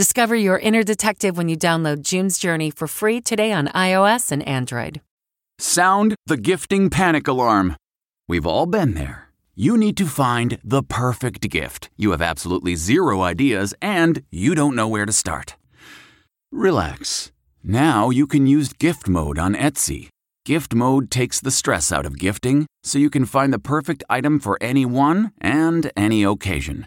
Discover your inner detective when you download June's Journey for free today on iOS and Android. Sound the gifting panic alarm. We've all been there. You need to find the perfect gift. You have absolutely zero ideas and you don't know where to start. Relax. Now you can use gift mode on Etsy. Gift mode takes the stress out of gifting so you can find the perfect item for anyone and any occasion.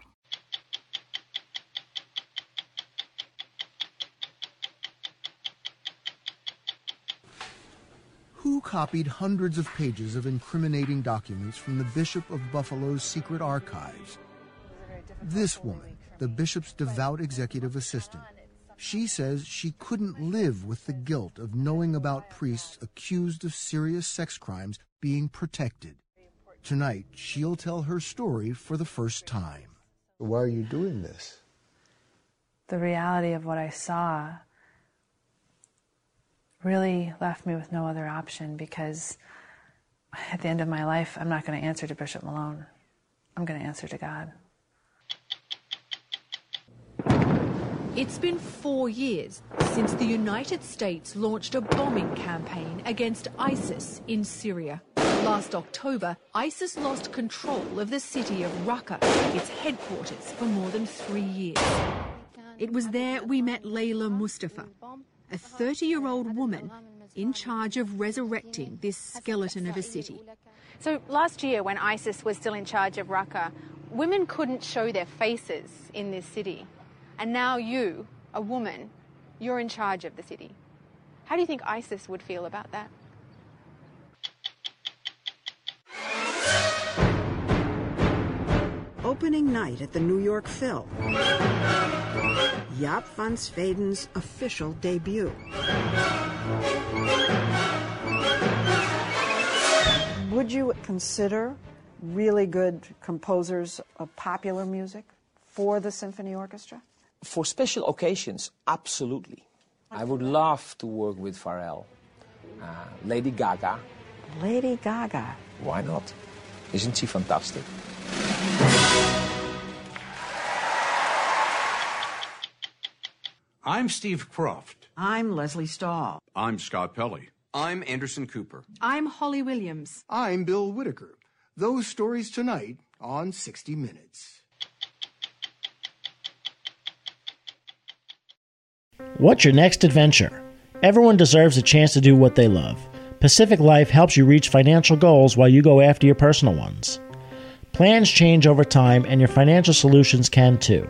Who copied hundreds of pages of incriminating documents from the Bishop of Buffalo's secret archives? This woman, the bishop's devout executive assistant. She says she couldn't live with the guilt of knowing about priests accused of serious sex crimes being protected. Tonight, she'll tell her story for the first time. Why are you doing this? The reality of what I saw really left me with no other option because at the end of my life, I'm not going to answer to Bishop Malone. I'm going to answer to God. It's been four years since the United States launched a bombing campaign against ISIS in Syria. Last October, ISIS lost control of the city of Raqqa, its headquarters, for more than three years. It was there we met Layla Mustafa, a 30 year old woman in charge of resurrecting this skeleton of a city. So last year, when ISIS was still in charge of Raqqa, women couldn't show their faces in this city. And now you, a woman, you're in charge of the city. How do you think ISIS would feel about that? Opening night at the New York Phil. Jaap van Zweden's official debut. Would you consider really good composers of popular music for the symphony orchestra? For special occasions, absolutely. I would love to work with Pharrell, uh, Lady Gaga. Lady Gaga. Why not? Isn't she fantastic? I'm Steve Kroft. I'm Lesley Stahl. I'm Scott Pelley. I'm Anderson Cooper. I'm Holly Williams. I'm Bill Whitaker. Those stories tonight on 60 Minutes. What's your next adventure? Everyone deserves a chance to do what they love. Pacific Life helps you reach financial goals while you go after your personal ones. Plans change over time, and your financial solutions can too.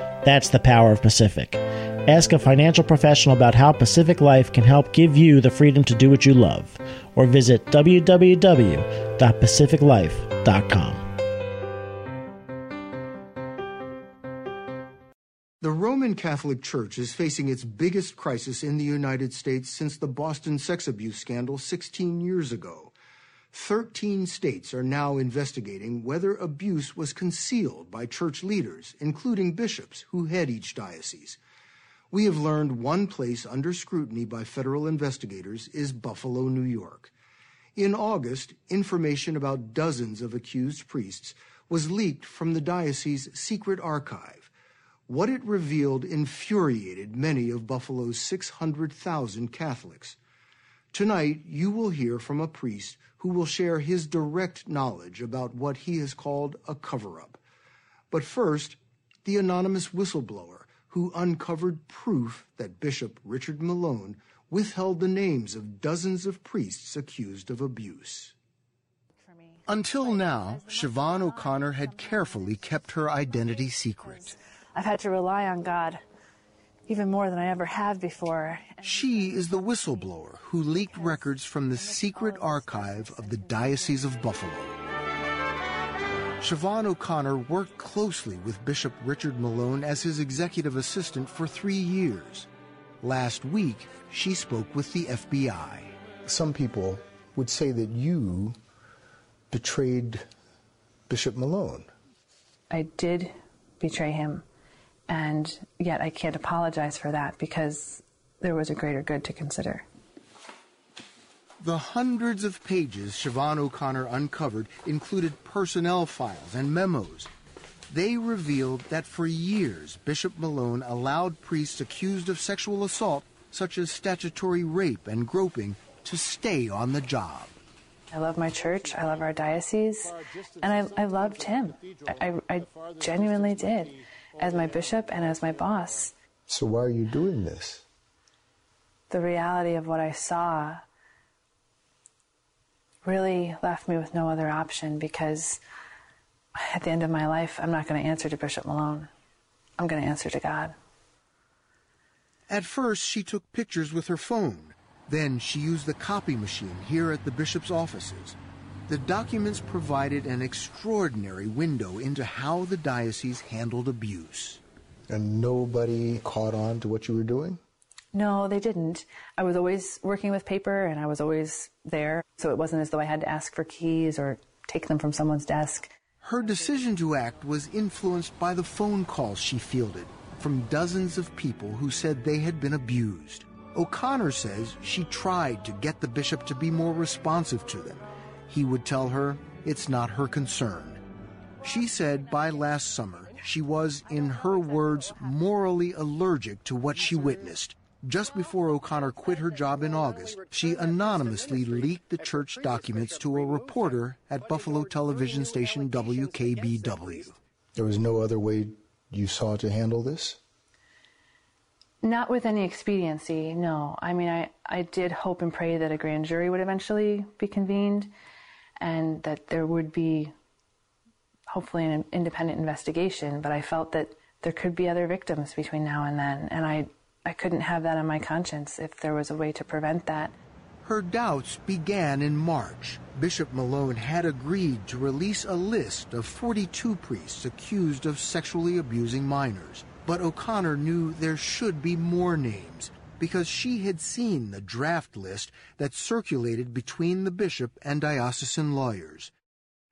That's the power of Pacific. Ask a financial professional about how Pacific Life can help give you the freedom to do what you love, or visit www.pacificlife.com. The Roman Catholic Church is facing its biggest crisis in the United States since the Boston sex abuse scandal 16 years ago. Thirteen states are now investigating whether abuse was concealed by church leaders, including bishops who head each diocese. We have learned one place under scrutiny by federal investigators is Buffalo, New York. In August, information about dozens of accused priests was leaked from the diocese's secret archive. What it revealed infuriated many of Buffalo's 600,000 Catholics. Tonight, you will hear from a priest who will share his direct knowledge about what he has called a cover up. But first, the anonymous whistleblower who uncovered proof that Bishop Richard Malone withheld the names of dozens of priests accused of abuse. Until now, Siobhan O'Connor had carefully kept her identity secret. I've had to rely on God even more than I ever have before. She is the whistleblower who leaked records from the secret archive of the Diocese of Buffalo. Siobhan O'Connor worked closely with Bishop Richard Malone as his executive assistant for three years. Last week, she spoke with the FBI. Some people would say that you betrayed Bishop Malone. I did betray him. And yet I can't apologize for that because there was a greater good to consider. The hundreds of pages Siobhan O'Connor uncovered included personnel files and memos. They revealed that for years Bishop Malone allowed priests accused of sexual assault, such as statutory rape and groping, to stay on the job. I love my church, I love our diocese, and I, I loved him. I, I, I genuinely did as my bishop and as my boss. So why are you doing this? The reality of what I saw really left me with no other option because at the end of my life, I'm not going to answer to Bishop Malone. I'm going to answer to God. At first, she took pictures with her phone. Then she used the copy machine here at the bishop's offices. The documents provided an extraordinary window into how the diocese handled abuse. And nobody caught on to what you were doing? No, they didn't. I was always working with paper and I was always there, so it wasn't as though I had to ask for keys or take them from someone's desk. Her decision to act was influenced by the phone calls she fielded from dozens of people who said they had been abused. O'Connor says she tried to get the bishop to be more responsive to them he would tell her it's not her concern. She said by last summer she was, in her words, morally allergic to what she witnessed. Just before O'Connor quit her job in August, she anonymously leaked the church documents to a reporter at Buffalo television station WKBW. There was no other way you saw to handle this? Not with any expediency, no. I mean, I, I did hope and pray that a grand jury would eventually be convened and that there would be hopefully an independent investigation, but I felt that there could be other victims between now and then, and I, I couldn't have that on my conscience if there was a way to prevent that. Her doubts began in March. Bishop Malone had agreed to release a list of 42 priests accused of sexually abusing minors. But O'Connor knew there should be more names because she had seen the draft list that circulated between the bishop and diocesan lawyers.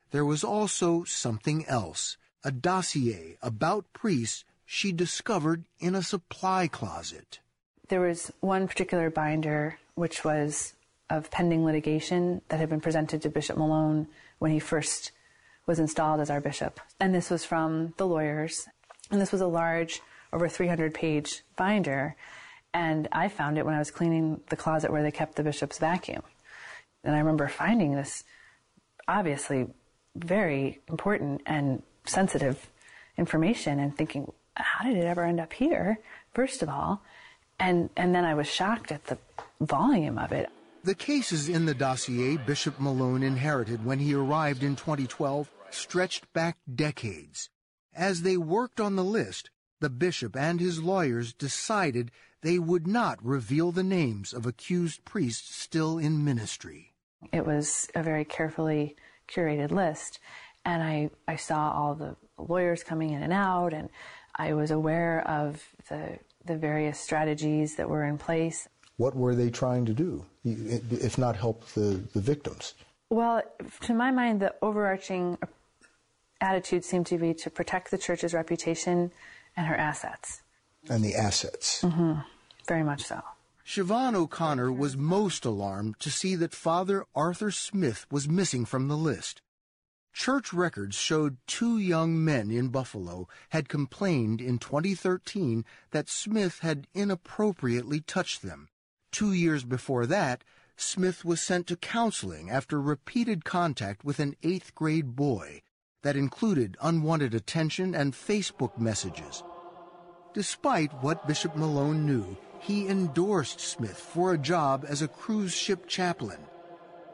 There was also something else, a dossier about priests she discovered in a supply closet. There was one particular binder which was of pending litigation that had been presented to Bishop Malone when he first was installed as our bishop. And this was from the lawyers. And this was a large over 300 page binder. And I found it when I was cleaning the closet where they kept the bishop's vacuum. And I remember finding this obviously very important and sensitive information and thinking, how did it ever end up here, first of all? And, and then I was shocked at the volume of it. The cases in the dossier Bishop Malone inherited when he arrived in 2012 stretched back decades. As they worked on the list, the bishop and his lawyers decided they would not reveal the names of accused priests still in ministry. It was a very carefully curated list, and I, I saw all the lawyers coming in and out, and I was aware of the, the various strategies that were in place. What were they trying to do, if not help the, the victims? Well, to my mind, the overarching attitude seemed to be to protect the church's reputation and her assets. And the assets. Mm-hmm. Very much so. Siobhan O'Connor was most alarmed to see that Father Arthur Smith was missing from the list. Church records showed two young men in Buffalo had complained in 2013 that Smith had inappropriately touched them. Two years before that, Smith was sent to counseling after repeated contact with an eighth grade boy that included unwanted attention and Facebook messages. Despite what Bishop Malone knew, he endorsed Smith for a job as a cruise ship chaplain.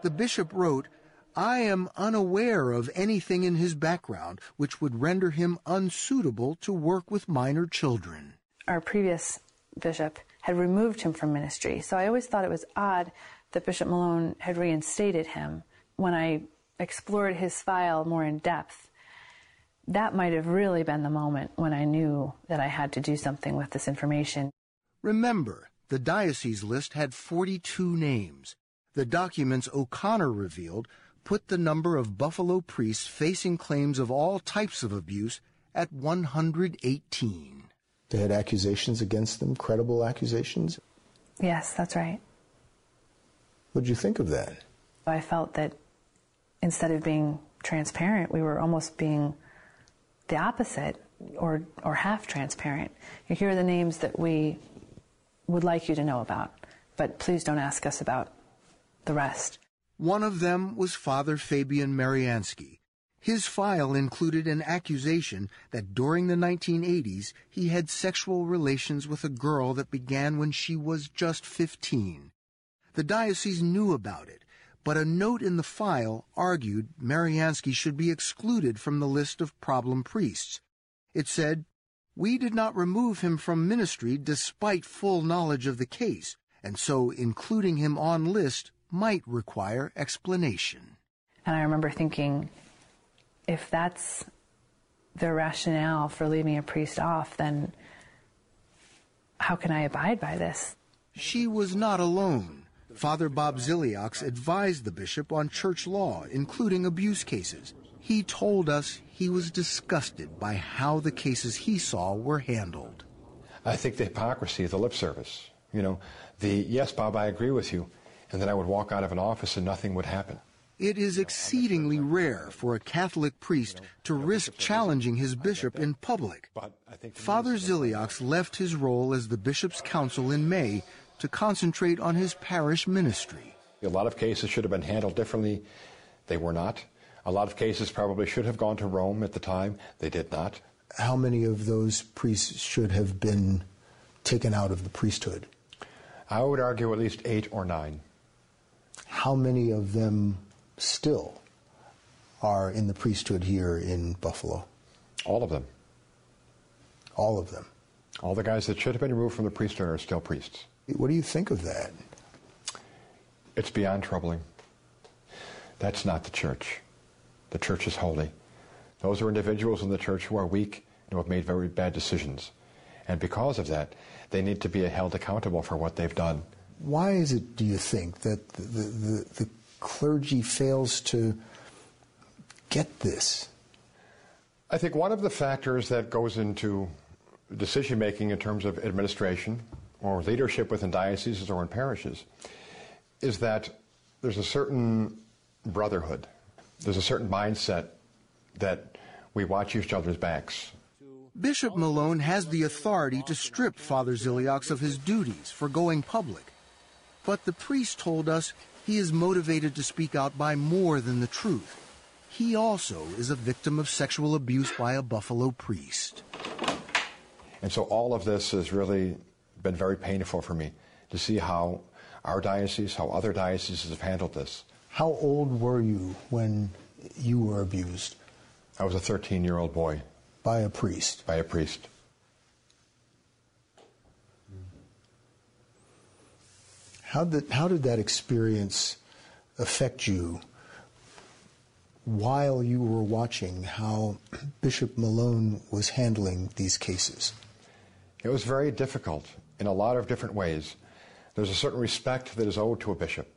The bishop wrote, I am unaware of anything in his background which would render him unsuitable to work with minor children. Our previous bishop had removed him from ministry, so I always thought it was odd that Bishop Malone had reinstated him. When I explored his file more in depth, that might have really been the moment when I knew that I had to do something with this information. Remember, the diocese list had 42 names. The documents O'Connor revealed put the number of Buffalo priests facing claims of all types of abuse at 118. They had accusations against them, credible accusations? Yes, that's right. What did you think of that? I felt that instead of being transparent, we were almost being the opposite or, or half transparent. Here are the names that we would like you to know about, but please don't ask us about the rest. One of them was Father Fabian Maryanski. His file included an accusation that during the 1980s he had sexual relations with a girl that began when she was just 15. The diocese knew about it, but a note in the file argued Maryanski should be excluded from the list of problem priests. It said, we did not remove him from ministry despite full knowledge of the case, and so including him on list might require explanation. And I remember thinking, if that's the rationale for leaving a priest off, then how can I abide by this? She was not alone. Father Bob Zilliox advised the bishop on church law, including abuse cases. He told us he was disgusted by how the cases he saw were handled. I think the hypocrisy of the lip service. You know, the, yes, Bob, I agree with you. And then I would walk out of an office and nothing would happen. It is exceedingly rare for a Catholic priest to risk challenging his bishop in public. Father Zilliox left his role as the bishop's counsel in May to concentrate on his parish ministry. A lot of cases should have been handled differently. They were not. A lot of cases probably should have gone to Rome at the time. They did not. How many of those priests should have been taken out of the priesthood? I would argue at least eight or nine. How many of them still are in the priesthood here in Buffalo? All of them. All of them. All the guys that should have been removed from the priesthood are still priests. What do you think of that? It's beyond troubling. That's not the church. The church is holy. Those are individuals in the church who are weak and who have made very bad decisions. And because of that, they need to be held accountable for what they've done. Why is it, do you think, that the, the, the clergy fails to get this? I think one of the factors that goes into decision making in terms of administration or leadership within dioceses or in parishes is that there's a certain brotherhood there's a certain mindset that we watch each other's backs. Bishop Malone has the authority to strip Father Zilliox of his duties for going public. But the priest told us he is motivated to speak out by more than the truth. He also is a victim of sexual abuse by a Buffalo priest. And so all of this is really been very painful for me to see how our diocese, how other dioceses have handled this. How old were you when you were abused? I was a 13 year old boy. By a priest? By a priest. How did, how did that experience affect you while you were watching how Bishop Malone was handling these cases? It was very difficult in a lot of different ways. There's a certain respect that is owed to a bishop.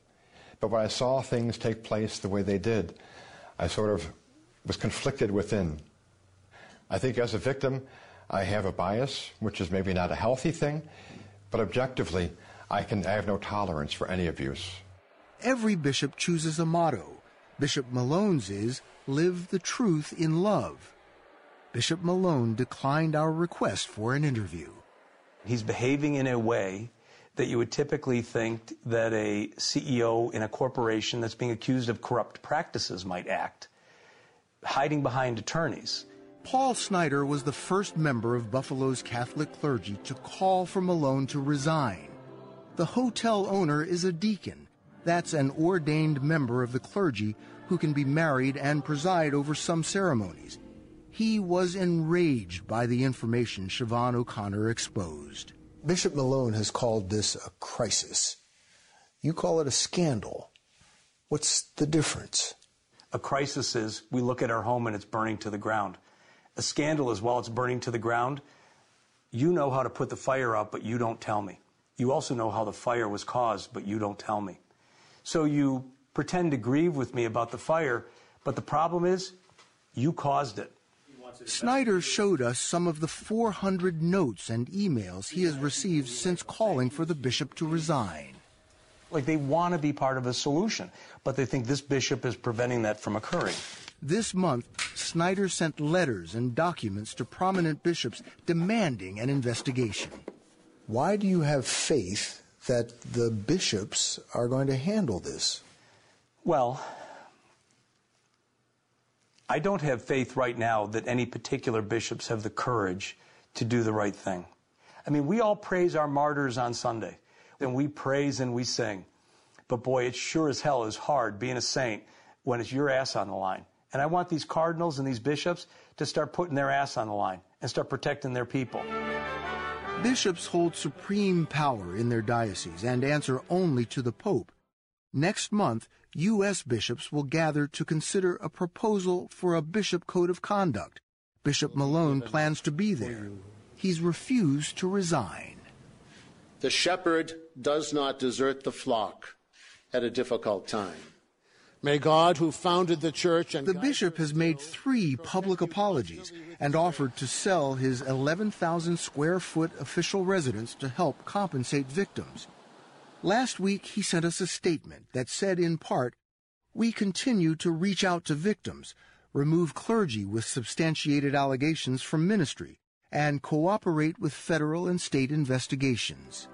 But when I saw things take place the way they did, I sort of was conflicted within. I think as a victim, I have a bias, which is maybe not a healthy thing, but objectively, I, can, I have no tolerance for any abuse. Every bishop chooses a motto. Bishop Malone's is, Live the Truth in Love. Bishop Malone declined our request for an interview. He's behaving in a way that you would typically think that a CEO in a corporation that's being accused of corrupt practices might act, hiding behind attorneys. Paul Snyder was the first member of Buffalo's Catholic clergy to call for Malone to resign. The hotel owner is a deacon. That's an ordained member of the clergy who can be married and preside over some ceremonies. He was enraged by the information Siobhan O'Connor exposed. Bishop Malone has called this a crisis. You call it a scandal. What's the difference? A crisis is we look at our home and it's burning to the ground. A scandal is while it's burning to the ground, you know how to put the fire out, but you don't tell me. You also know how the fire was caused, but you don't tell me. So you pretend to grieve with me about the fire, but the problem is you caused it. Snyder showed us some of the 400 notes and emails he has received since calling for the bishop to resign. Like they want to be part of a solution, but they think this bishop is preventing that from occurring. This month, Snyder sent letters and documents to prominent bishops demanding an investigation. Why do you have faith that the bishops are going to handle this? Well, I don't have faith right now that any particular bishops have the courage to do the right thing. I mean, we all praise our martyrs on Sunday, and we praise and we sing. But boy, it sure as hell is hard being a saint when it's your ass on the line. And I want these cardinals and these bishops to start putting their ass on the line and start protecting their people. Bishops hold supreme power in their dioceses and answer only to the Pope. Next month, U.S. bishops will gather to consider a proposal for a bishop code of conduct. Bishop Malone plans to be there. He's refused to resign. The shepherd does not desert the flock at a difficult time. May God, who founded the church and the bishop has made three public apologies and offered to sell his 11,000 square foot official residence to help compensate victims. Last week, he sent us a statement that said, in part, We continue to reach out to victims, remove clergy with substantiated allegations from ministry, and cooperate with federal and state investigations.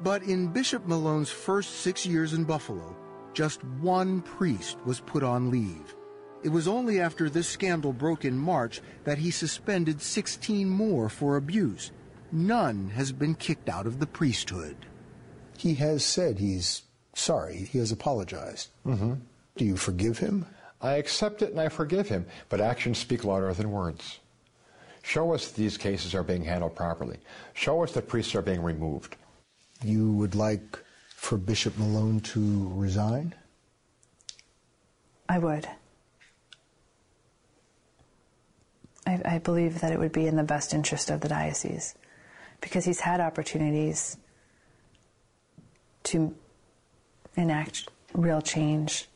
But in Bishop Malone's first six years in Buffalo, just one priest was put on leave. It was only after this scandal broke in March that he suspended 16 more for abuse. None has been kicked out of the priesthood. He has said he's sorry. He has apologized. Mm-hmm. Do you forgive him? I accept it and I forgive him, but actions speak louder than words. Show us these cases are being handled properly. Show us that priests are being removed. You would like for Bishop Malone to resign? I would. I, I, believe that it would be in the best interest of the diocese because he's had opportunities to enact real change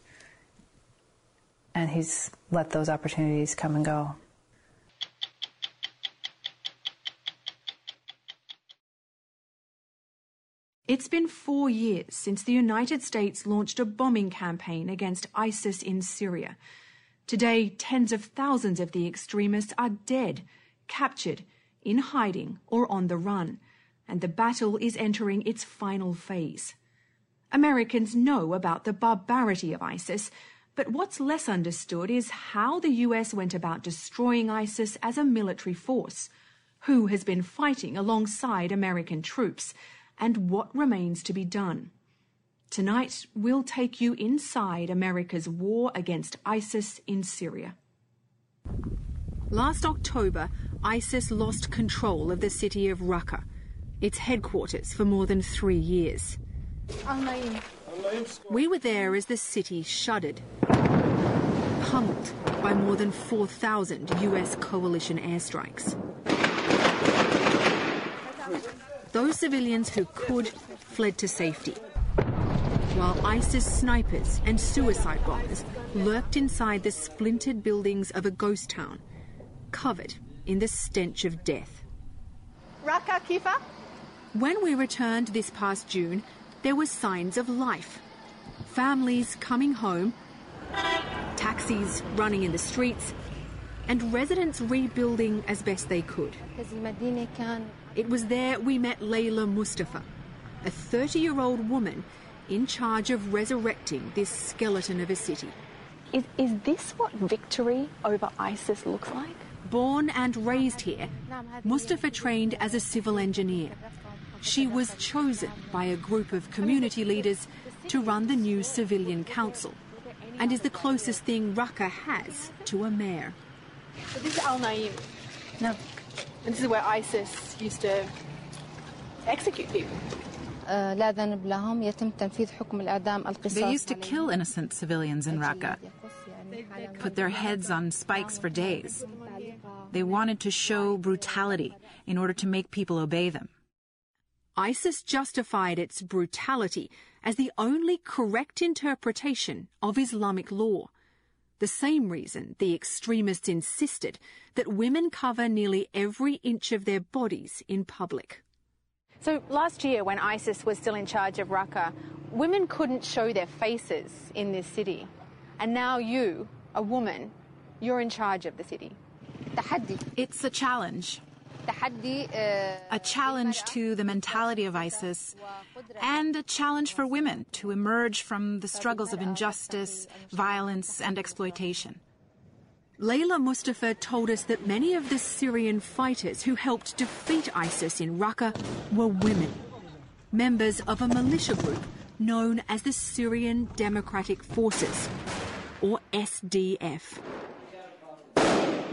and he's let those opportunities come and go. It's been four years since the United States launched a bombing campaign against ISIS in Syria. Today, tens of thousands of the extremists are dead, captured, in hiding or on the run, and the battle is entering its final phase. Americans know about the barbarity of ISIS, but what's less understood is how the US went about destroying ISIS as a military force, who has been fighting alongside American troops, and what remains to be done. Tonight, we'll take you inside America's war against ISIS in Syria. Last October, ISIS lost control of the city of Raqqa, its headquarters for more than three years. We were there as the city shuddered, pummeled by more than 4,000 US coalition airstrikes. Those civilians who could fled to safety, while ISIS snipers and suicide bombers lurked inside the splintered buildings of a ghost town, covered in the stench of death. Raqqa Kifa? When we returned this past June, there were signs of life. Families coming home, taxis running in the streets, and residents rebuilding as best they could. It was there we met Layla Mustafa, a 30 year old woman in charge of resurrecting this skeleton of a city. Is, is this what victory over ISIS looks like? Born and raised here, Mustafa trained as a civil engineer. She was chosen by a group of community leaders to run the new civilian council and is the closest thing Raqqa has to a mayor. So this is Al Naim. No. And this is where ISIS used to execute people. They used to kill innocent civilians in Raqqa, put their heads on spikes for days. They wanted to show brutality in order to make people obey them. ISIS justified its brutality as the only correct interpretation of Islamic law. The same reason the extremists insisted that women cover nearly every inch of their bodies in public. So last year, when ISIS was still in charge of Raqqa, women couldn't show their faces in this city. And now you, a woman, you're in charge of the city. It's a challenge. A challenge to the mentality of ISIS and a challenge for women to emerge from the struggles of injustice, violence, and exploitation. Layla Mustafa told us that many of the Syrian fighters who helped defeat ISIS in Raqqa were women, members of a militia group known as the Syrian Democratic Forces, or SDF.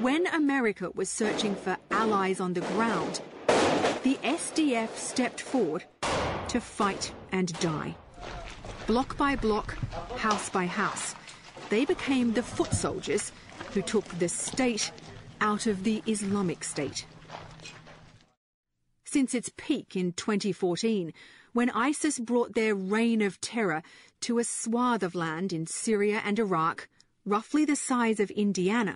When America was searching for allies on the ground, the SDF stepped forward to fight and die. Block by block, house by house, they became the foot soldiers who took the state out of the Islamic State. Since its peak in 2014, when ISIS brought their reign of terror to a swath of land in Syria and Iraq, roughly the size of Indiana,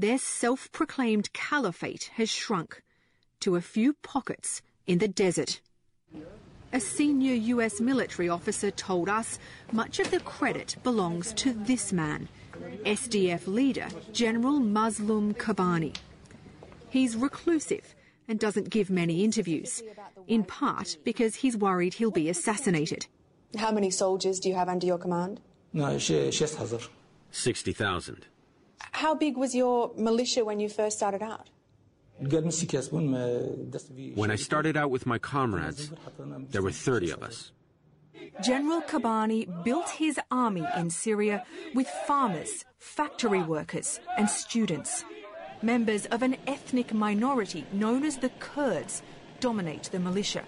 their self proclaimed caliphate has shrunk to a few pockets in the desert. A senior US military officer told us much of the credit belongs to this man, SDF leader General Mazloum Kobani. He's reclusive and doesn't give many interviews, in part because he's worried he'll be assassinated. How many soldiers do you have under your command? 60,000. How big was your militia when you first started out? When I started out with my comrades, there were 30 of us. General Kobani built his army in Syria with farmers, factory workers, and students. Members of an ethnic minority known as the Kurds dominate the militia.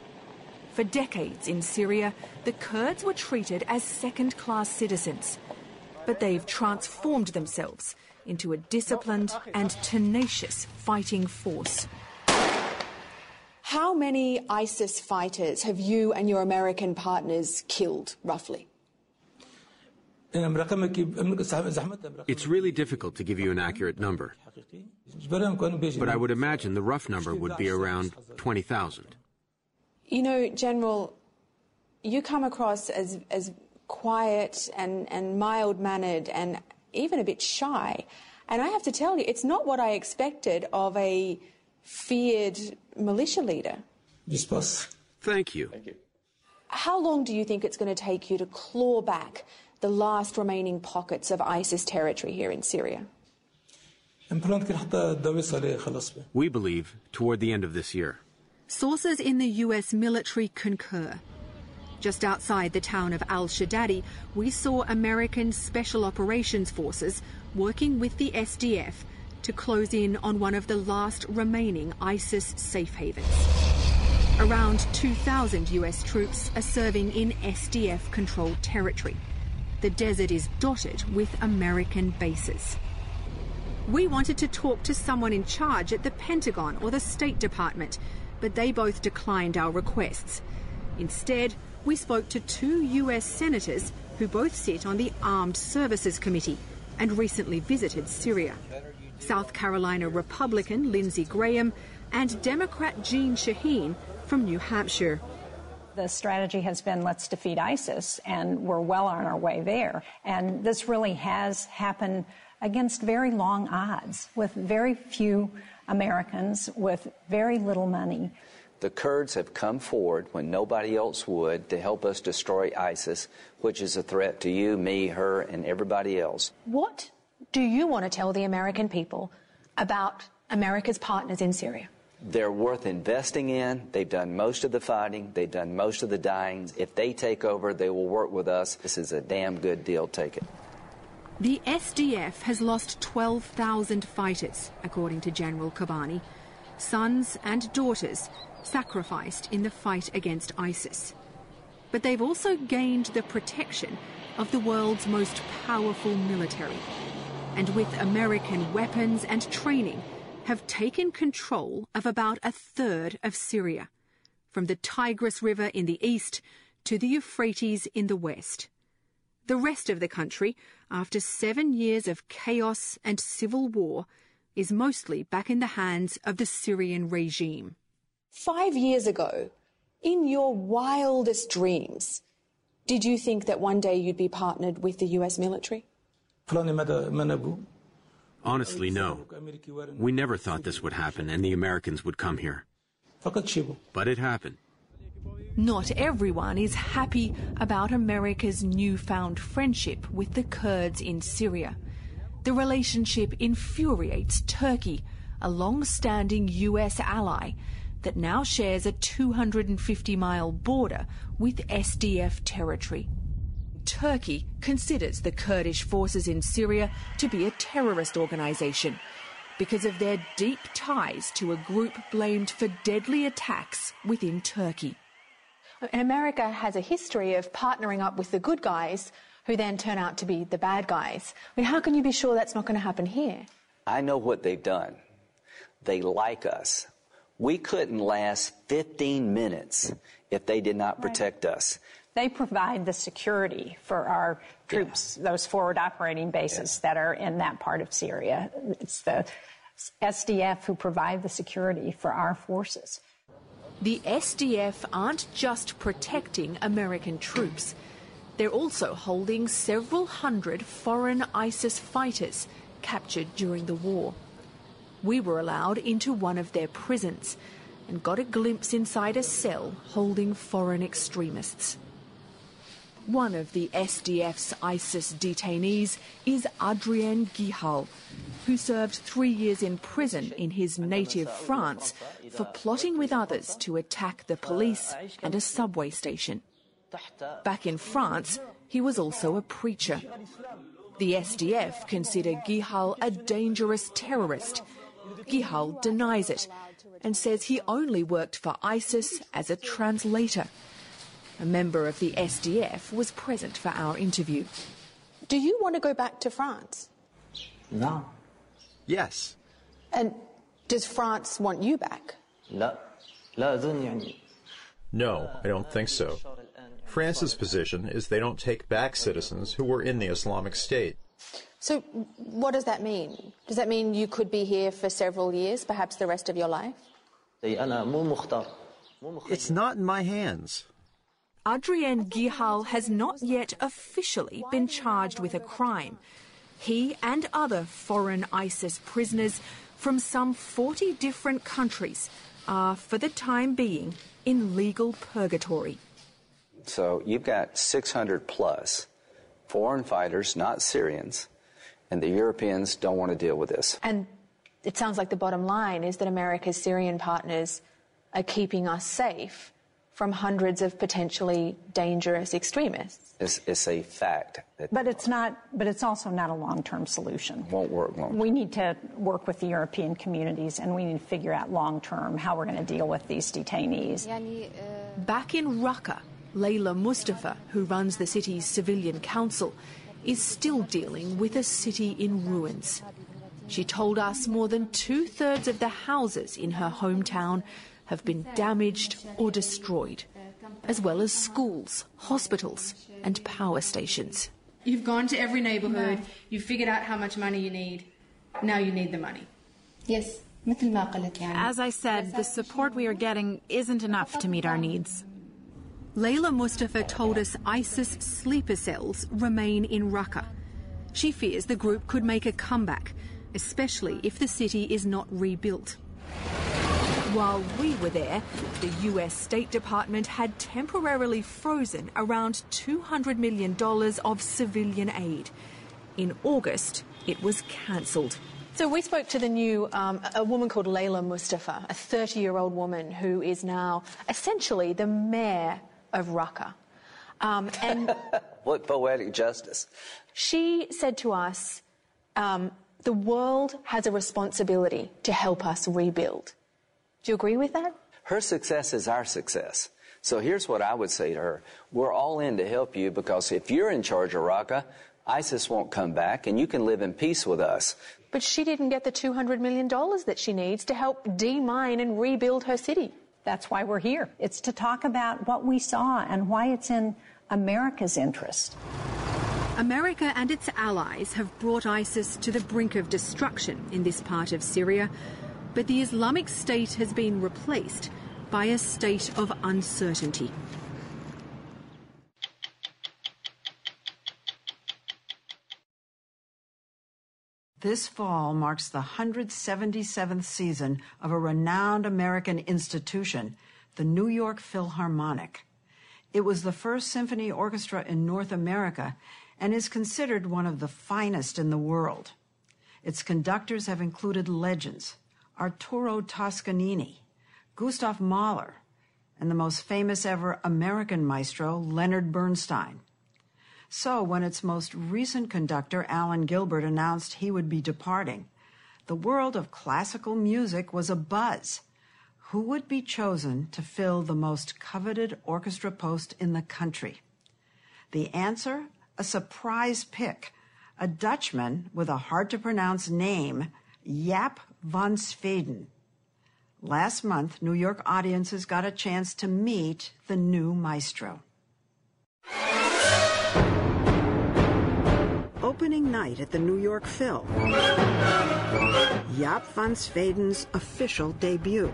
For decades in Syria, the Kurds were treated as second class citizens. But they've transformed themselves into a disciplined and tenacious fighting force. How many ISIS fighters have you and your American partners killed, roughly? It's really difficult to give you an accurate number. But I would imagine the rough number would be around 20,000. You know, General, you come across as, as quiet and, and mild mannered and even a bit shy. And I have to tell you, it's not what I expected of a feared militia leader. Dispass, thank you. Thank you. How long do you think it's going to take you to claw back the last remaining pockets of ISIS territory here in Syria? We believe toward the end of this year. Sources in the US military concur. Just outside the town of Al Shadadi, we saw American Special Operations Forces working with the SDF to close in on one of the last remaining ISIS safe havens. Around 2,000 US troops are serving in SDF controlled territory. The desert is dotted with American bases. We wanted to talk to someone in charge at the Pentagon or the State Department, but they both declined our requests. Instead, we spoke to two US senators who both sit on the Armed Services Committee and recently visited Syria. South Carolina Republican Lindsey Graham and Democrat Jeanne Shaheen from New Hampshire. The strategy has been let's defeat ISIS, and we're well on our way there. And this really has happened against very long odds with very few Americans with very little money. The Kurds have come forward when nobody else would to help us destroy ISIS, which is a threat to you, me, her, and everybody else. What do you want to tell the American people about America's partners in Syria? They're worth investing in. They've done most of the fighting. They've done most of the dying. If they take over, they will work with us. This is a damn good deal. Take it. The SDF has lost 12,000 fighters, according to General Kobani, sons and daughters sacrificed in the fight against ISIS. But they've also gained the protection of the world's most powerful military. And with American weapons and training, have taken control of about a third of Syria, from the Tigris River in the east to the Euphrates in the west. The rest of the country, after seven years of chaos and civil war, is mostly back in the hands of the Syrian regime. Five years ago, in your wildest dreams, did you think that one day you'd be partnered with the US military? Honestly, no. We never thought this would happen and the Americans would come here. But it happened. Not everyone is happy about America's newfound friendship with the Kurds in Syria. The relationship infuriates Turkey, a long standing US ally that now shares a 250 mile border with SDF territory. Turkey considers the Kurdish forces in Syria to be a terrorist organization because of their deep ties to a group blamed for deadly attacks within Turkey. And America has a history of partnering up with the good guys who then turn out to be the bad guys. I mean, how can you be sure that's not going to happen here? I know what they've done. They like us. We couldn't last 15 minutes if they did not protect right. us. They provide the security for our troops, yeah. those forward operating bases yeah. that are in that part of Syria. It's the SDF who provide the security for our forces. The SDF aren't just protecting American troops. They're also holding several hundred foreign ISIS fighters captured during the war. We were allowed into one of their prisons and got a glimpse inside a cell holding foreign extremists. One of the SDF's ISIS detainees is Adrien Guihal, who served three years in prison in his native France for plotting with others to attack the police and a subway station. Back in France, he was also a preacher. The SDF consider Guihal a dangerous terrorist. Guihal denies it and says he only worked for ISIS as a translator. A member of the SDF was present for our interview. Do you want to go back to France? No. Yes. And does France want you back? No, I don't think so. France's position is they don't take back citizens who were in the Islamic State. So, what does that mean? Does that mean you could be here for several years, perhaps the rest of your life? It's not in my hands. Adrien Guihal has not yet officially been charged with a crime. He and other foreign ISIS prisoners from some 40 different countries are, for the time being, in legal purgatory. So you've got 600 plus foreign fighters, not Syrians, and the Europeans don't want to deal with this. And it sounds like the bottom line is that America's Syrian partners are keeping us safe from hundreds of potentially dangerous extremists. It's, it's a fact. That but it's not. But it's also not a long-term solution. Won't work. Won't. We need to work with the European communities, and we need to figure out long-term how we're going to deal with these detainees. Back in Raqqa, Layla Mustafa, who runs the city's civilian council, is still dealing with a city in ruins. She told us more than two thirds of the houses in her hometown have been damaged or destroyed, as well as schools, hospitals, and power stations. You've gone to every neighborhood, you've figured out how much money you need. Now you need the money. Yes. As I said, the support we are getting isn't enough to meet our needs. Layla Mustafa told us ISIS sleeper cells remain in Raqqa. She fears the group could make a comeback, especially if the city is not rebuilt. While we were there, the US State Department had temporarily frozen around $200 million of civilian aid. In August, it was cancelled. So we spoke to the new, um, a woman called Layla Mustafa, a 30 year old woman who is now essentially the mayor of Raqqa. Um, and what poetic justice. She said to us, um, the world has a responsibility to help us rebuild. Do you agree with that? Her success is our success. So here's what I would say to her. We're all in to help you because if you're in charge of Raqqa, ISIS won't come back and you can live in peace with us. But she didn't get the $200 million that she needs to help demine and rebuild her city. That's why we're here. It's to talk about what we saw and why it's in America's interest. America and its allies have brought ISIS to the brink of destruction in this part of Syria but the Islamic State has been replaced by a state of uncertainty. This fall marks the 177th season of a renowned American institution, the New York Philharmonic. It was the first symphony orchestra in North America and is considered one of the finest in the world. Its conductors have included legends Arturo Toscanini, Gustav Mahler, and the most famous ever American maestro, Leonard Bernstein. So, when its most recent conductor, Alan Gilbert, announced he would be departing, the world of classical music was abuzz. Who would be chosen to fill the most coveted orchestra post in the country? The answer? A surprise pick. A Dutchman with a hard to pronounce name, Jaap van Zweden. Last month, New York audiences got a chance to meet the new maestro. Opening night at the New York Phil. Jaap van Zweden's official debut.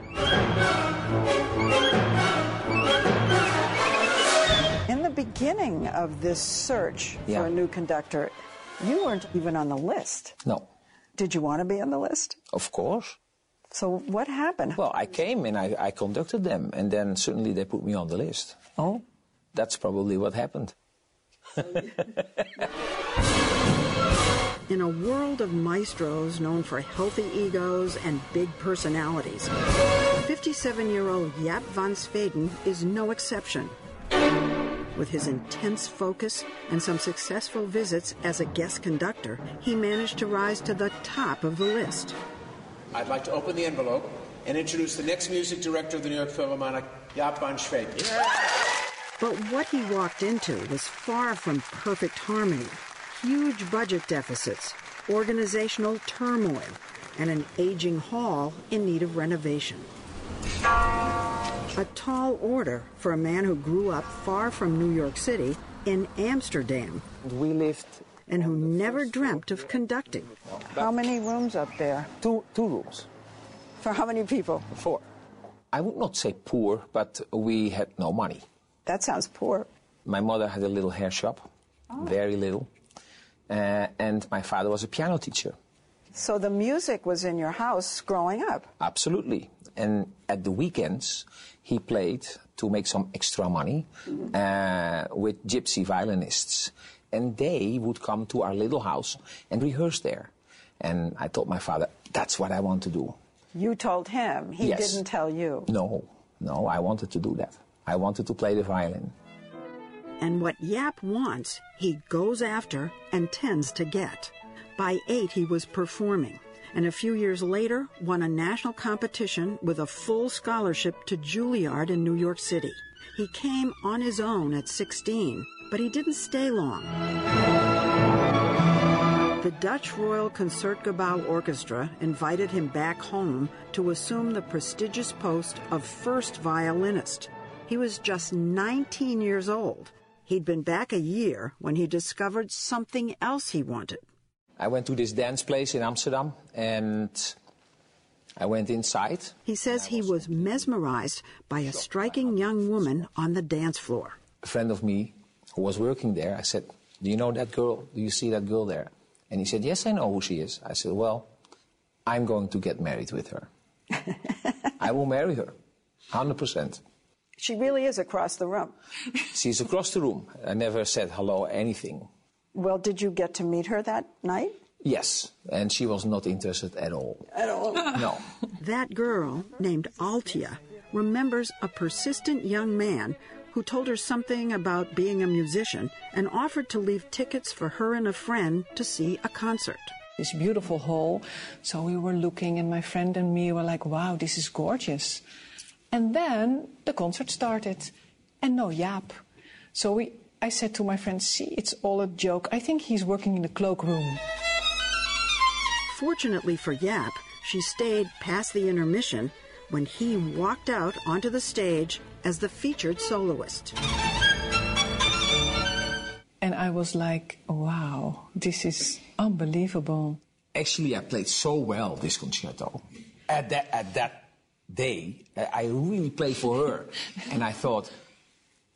In the beginning of this search Yeah. for a new conductor, you weren't even on the list. No, Did you want to be on the list? of course. So what happened? Well, I came and I, I conducted them, and then suddenly they put me on the list. Oh. That's probably what happened. In a world of maestros known for healthy egos and big personalities, 57 year old Jaap van Zweden is no exception. With his intense focus and some successful visits as a guest conductor, he managed to rise to the top of the list. I'd like to open the envelope and introduce the next music director of the New York Philharmonic, Jaap van Zweden. But what he walked into was far from perfect harmony. Huge budget deficits, organizational turmoil, and an aging hall in need of renovation. A tall order for a man who grew up far from New York City in Amsterdam. We lived. And who never dreamt of conducting. How many rooms up there? Two, two rooms. For how many people? Four. I would not say poor, but we had no money. That sounds poor. My mother had a little hair shop, very little. Uh, and my father was a piano teacher. So the music was in your house growing up? Absolutely. And at the weekends, he played to make some extra money uh, with gypsy violinists. And they would come to our little house and rehearse there. And I told my father, that's what I want to do. You told him. He Yes. didn't tell you. No, no, I wanted to do that. I wanted to play the violin. And what Jaap wants, he goes after and tends to get. By eight, he was performing, and a few years later, won a national competition with a full scholarship to Juilliard in New York City. He came on his own at 16, but he didn't stay long. The Dutch Royal Concertgebouw Orchestra invited him back home to assume the prestigious post of first violinist. He was just 19 years old. He'd been back a year when he discovered something else he wanted. I went to this dance place in Amsterdam and I went inside. He says he was mesmerized by a striking young woman on the dance floor. A friend of me who was working there, I said, Do you know that girl? Do you see that girl there? And he said, Yes, I know who she is. I said, Well, I'm going to get married with her. I will marry her, 100%. She really is across the room. She's across the room. I never said hello, or anything. Well, did you get to meet her that night? Yes, and she was not interested at all. At all? No. That girl, named Aaltje, remembers a persistent young man who told her something about being a musician and offered to leave tickets for her and a friend to see a concert. This beautiful hall. So we were looking, and my friend and me were like, wow, this is gorgeous. And then the concert started, and no Jaap. So we, I said to my friend, see, it's all a joke. I think he's working in the cloakroom. Fortunately for Jaap, she stayed past the intermission when he walked out onto the stage as the featured soloist. And I was like, wow, this is unbelievable. Actually, I played so well this concerto. At that, at that day, I I really played for her. and I thought,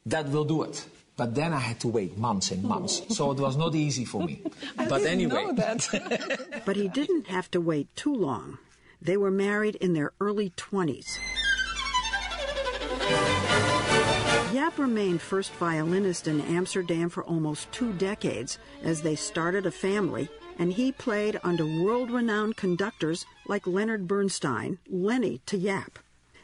that will do it. But then I had to wait months and months. Oh. so it was not easy for me. I but didn't anyway. know but he didn't have to wait too long. They were married in their early 20s. Jaap remained first violinist in Amsterdam for almost two decades as they started a family, and he played under world renowned conductors like Leonard Bernstein, Lenny to Jaap.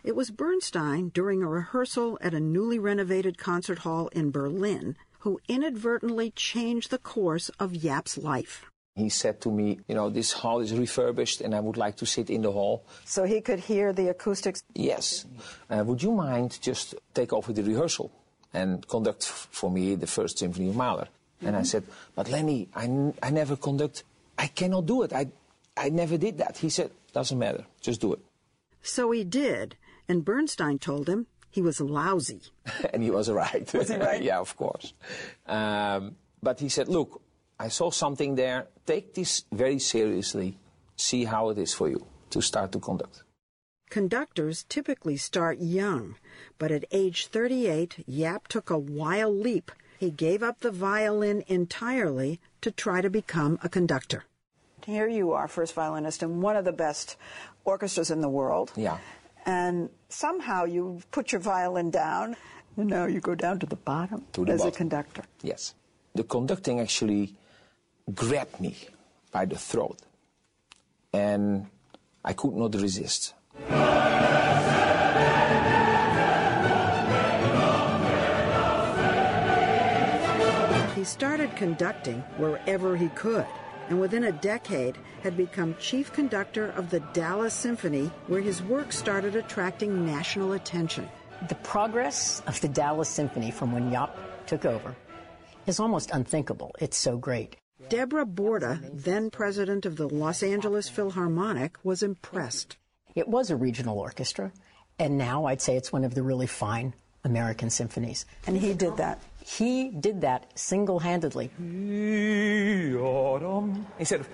It was Bernstein, during a rehearsal at a newly renovated concert hall in Berlin, who inadvertently changed the course of Jaap's life. He said to me, you know, this hall is refurbished and I would like to sit in the hall. So he could hear the acoustics? Yes. Uh, would you mind just take over the rehearsal and conduct f- for me the first symphony of Mahler? And I Mhm. said, but Lenny, I, n- I never conduct, I cannot do it. I, I never did that. He said, doesn't matter, just do it. So he did, and Bernstein told him he was lousy. and he was right. Was he right? yeah, of course. Um, but he said, look, I saw something there. Take this very seriously. See how it is for you to start to conduct. Conductors typically start young, but at age 38, Jaap took a wild leap. He gave up the violin entirely to try to become a conductor. Here you are, first violinist in one of the best orchestras in the world. Yeah. And somehow you put your violin down, and now you go down to the bottom To the as a conductor. Yes. The conducting actually grabbed me by the throat. And I could not resist. He started conducting wherever he could, and within a decade had become chief conductor of the Dallas Symphony, where his work started attracting national attention. The progress of the Dallas Symphony from when Jaap took over is almost unthinkable. It's so great. Deborah Borda, then president of the Los Angeles Philharmonic, was impressed. It was a regional orchestra, and now I'd say it's one of the really fine American symphonies. And he did that. He did that single handedly. Instead of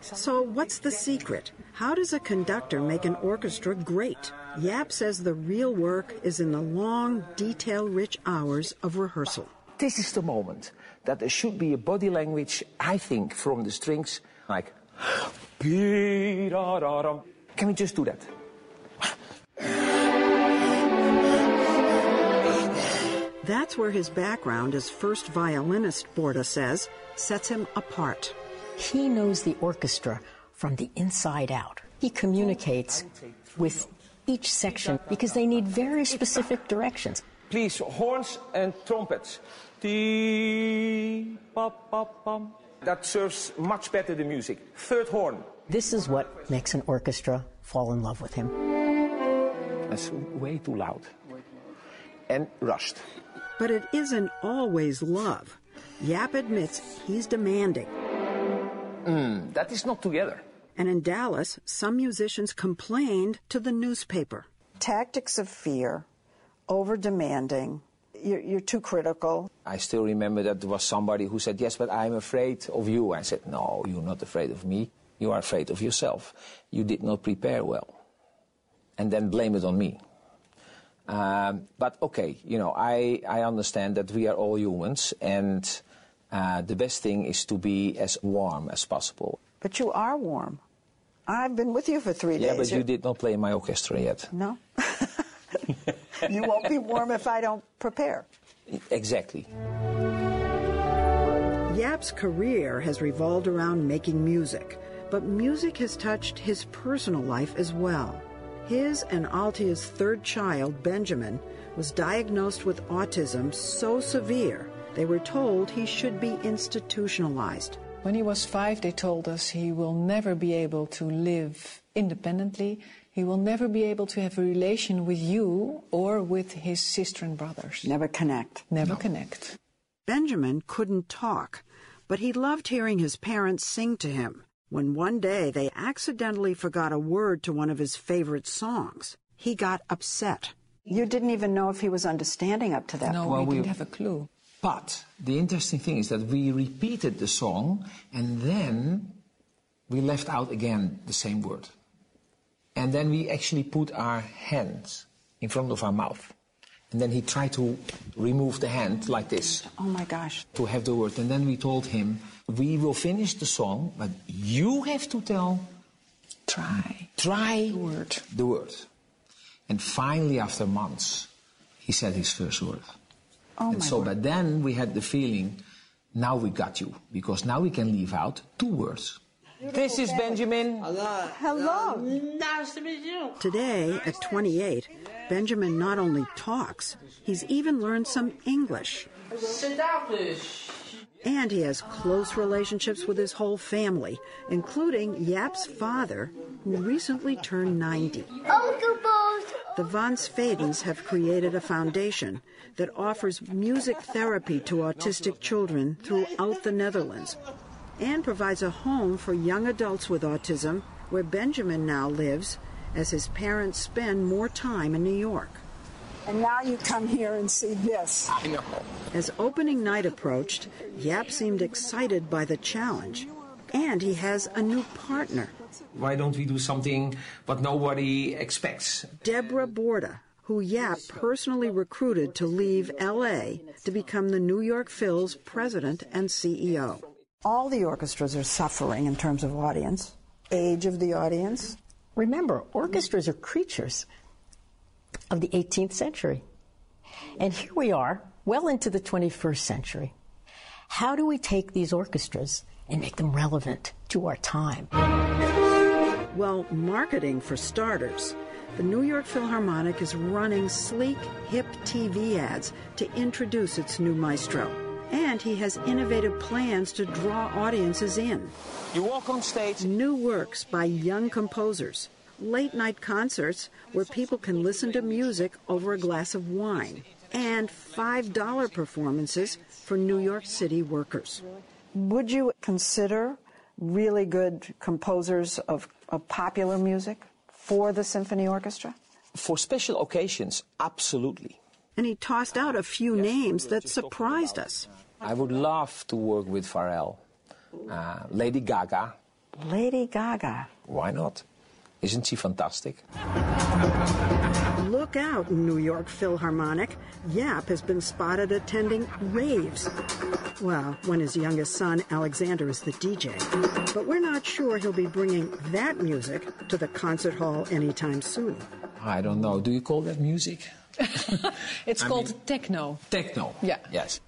So, what's the secret? How does a conductor make an orchestra great? Jaap says the real work is in the long, detail rich hours of rehearsal. This is the moment that there should be a body language, I think, from the strings, like Can we just do that? That's where his background as first violinist, Borda says, sets him apart. He knows the orchestra from the inside out. He communicates with each section because they need very specific directions. Please, horns and trumpets. Tee, pop, pop, pom. That serves much better the music. Third horn. This is what makes an orchestra fall in love with him. That's way too loud. And rushed. But it isn't always love. Jaap admits he's demanding. Mm, that is not together. And in Dallas, some musicians complained to the newspaper. Tactics of fear, over demanding, you're, you're, too critical. I still remember that there was somebody who said, Yes, but I'm afraid of you. I said, No, you're not afraid of me. You are afraid of yourself. You did not prepare well. And then blame it on me. Um, but okay, you know, I, I understand that we are all humans, and uh, the best thing is to be as warm as possible. But you are warm. I've been with you for three yeah, days. Yeah, but you did not play in my orchestra yet. No. you won't be warm if I don't prepare. Exactly. Jaap's career has revolved around making music, but music has touched his personal life as well. His and Aaltje's third child, Benjamin, was diagnosed with autism so severe they were told he should be institutionalized. When he was five, they told us he will never be able to live independently. He will never be able to have a relation with you or with his sister and brothers. Never connect. Never no. connect. Benjamin couldn't talk, but he loved hearing his parents sing to him. When one day they accidentally forgot a word to one of his favorite songs, he got upset. You didn't even know if he was understanding up to that no, point. No, we didn't have a clue. But the interesting thing is that we repeated the song and then we left out again the same word. And then we actually put our hands in front of our mouth. And then he tried to remove the hand like this. Oh my gosh. To have the word. And then we told him, we will finish the song, but you have to tell. Try. Try the word. The word. And finally, after months, he said his first word. Oh and my so, word. but then we had the feeling, now we got you, because now we can leave out two words. This is Benjamin. Hello. Nice to meet you. Today, at 28, Benjamin not only talks, he's even learned some English. Sit down, please. And he has close relationships with his whole family, including Jaap's father, who recently turned 90. The Van Zwedens have created a foundation that offers music therapy to autistic children throughout the Netherlands and provides a home for young adults with autism where Benjamin now lives as his parents spend more time in New York. And now you come here and see this. I know. As opening night approached, Jaap seemed excited by the challenge. And he has a new partner. Why don't we do something what nobody expects? Deborah Borda, who Jaap personally recruited to leave LA to become the New York Phil's president and CEO. All the orchestras are suffering in terms of audience, age of the audience. Remember, orchestras are creatures of the 18th century. And here we are, well into the 21st century. How do we take these orchestras and make them relevant to our time? Well, marketing for starters. The New York Philharmonic is running sleek, hip TV ads to introduce its new maestro. And he has innovative plans to draw audiences in. You walk on stage. New works by young composers. Late night concerts where people can listen to music over a glass of wine. And $5 performances for New York City workers. Would you consider really good composers of, of popular music for the symphony orchestra? For special occasions, absolutely. And he tossed out a few names that surprised us. I would love to work with Pharrell, uh, Lady Gaga. Lady Gaga. Why not? Isn't she fantastic? Look out, New York Philharmonic. Jaap has been spotted attending raves. Well, when his youngest son, Alexander, is the DJ. But we're not sure he'll be bringing that music to the concert hall anytime soon. I don't know. Do you call that music? it's I called mean- techno. Techno. Yeah. Yes.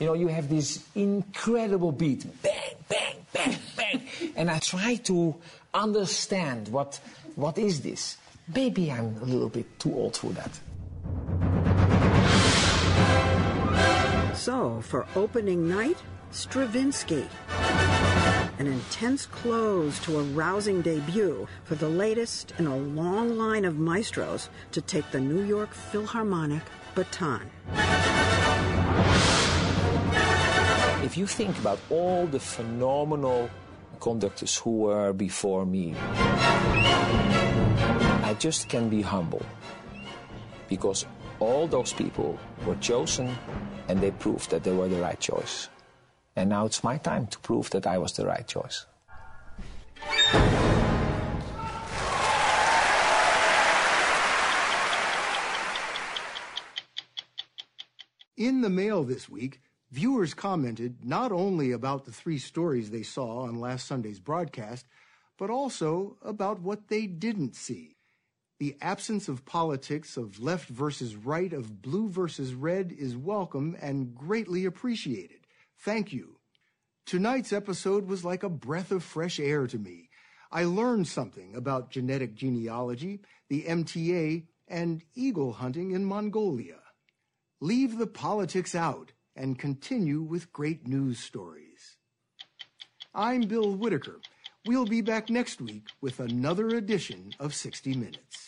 You know, you have this incredible beat, bang, bang, bang, bang, and I try to understand what what is this. Maybe I'm a little bit too old for that. So, for opening night, Stravinsky. An intense close to a rousing debut for the latest in a long line of maestros to take the New York Philharmonic baton. If you think about all the phenomenal conductors who were before me, I just can be humble because all those people were chosen and they proved that they were the right choice. And now it's my time to prove that I was the right choice. In the mail this week, viewers commented not only about the three stories they saw on last Sunday's broadcast, but also about what they didn't see. The absence of politics, of left versus right, of blue versus red is welcome and greatly appreciated. Thank you. Tonight's episode was like a breath of fresh air to me. I learned something about genetic genealogy, the MTA, and eagle hunting in Mongolia. Leave the politics out and continue with great news stories. I'm Bill Whitaker. We'll be back next week with another edition of 60 Minutes.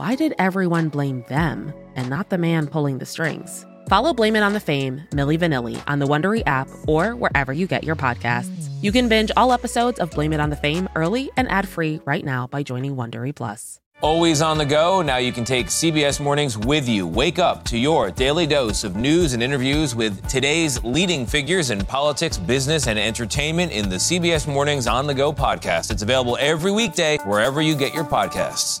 why did everyone blame them and not the man pulling the strings? Follow Blame It on the Fame, Milli Vanilli on the Wondery app or wherever you get your podcasts. You can binge all episodes of Blame It on the Fame early and ad-free right now by joining Wondery Plus. Always on the go, now you can take CBS Mornings with you. Wake up to your daily dose of news and interviews with today's leading figures in politics, business, and entertainment in the CBS Mornings on the Go podcast. It's available every weekday wherever you get your podcasts.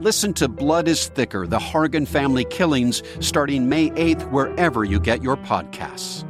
Listen to Blood is Thicker The Hargan Family Killings starting May 8th, wherever you get your podcasts.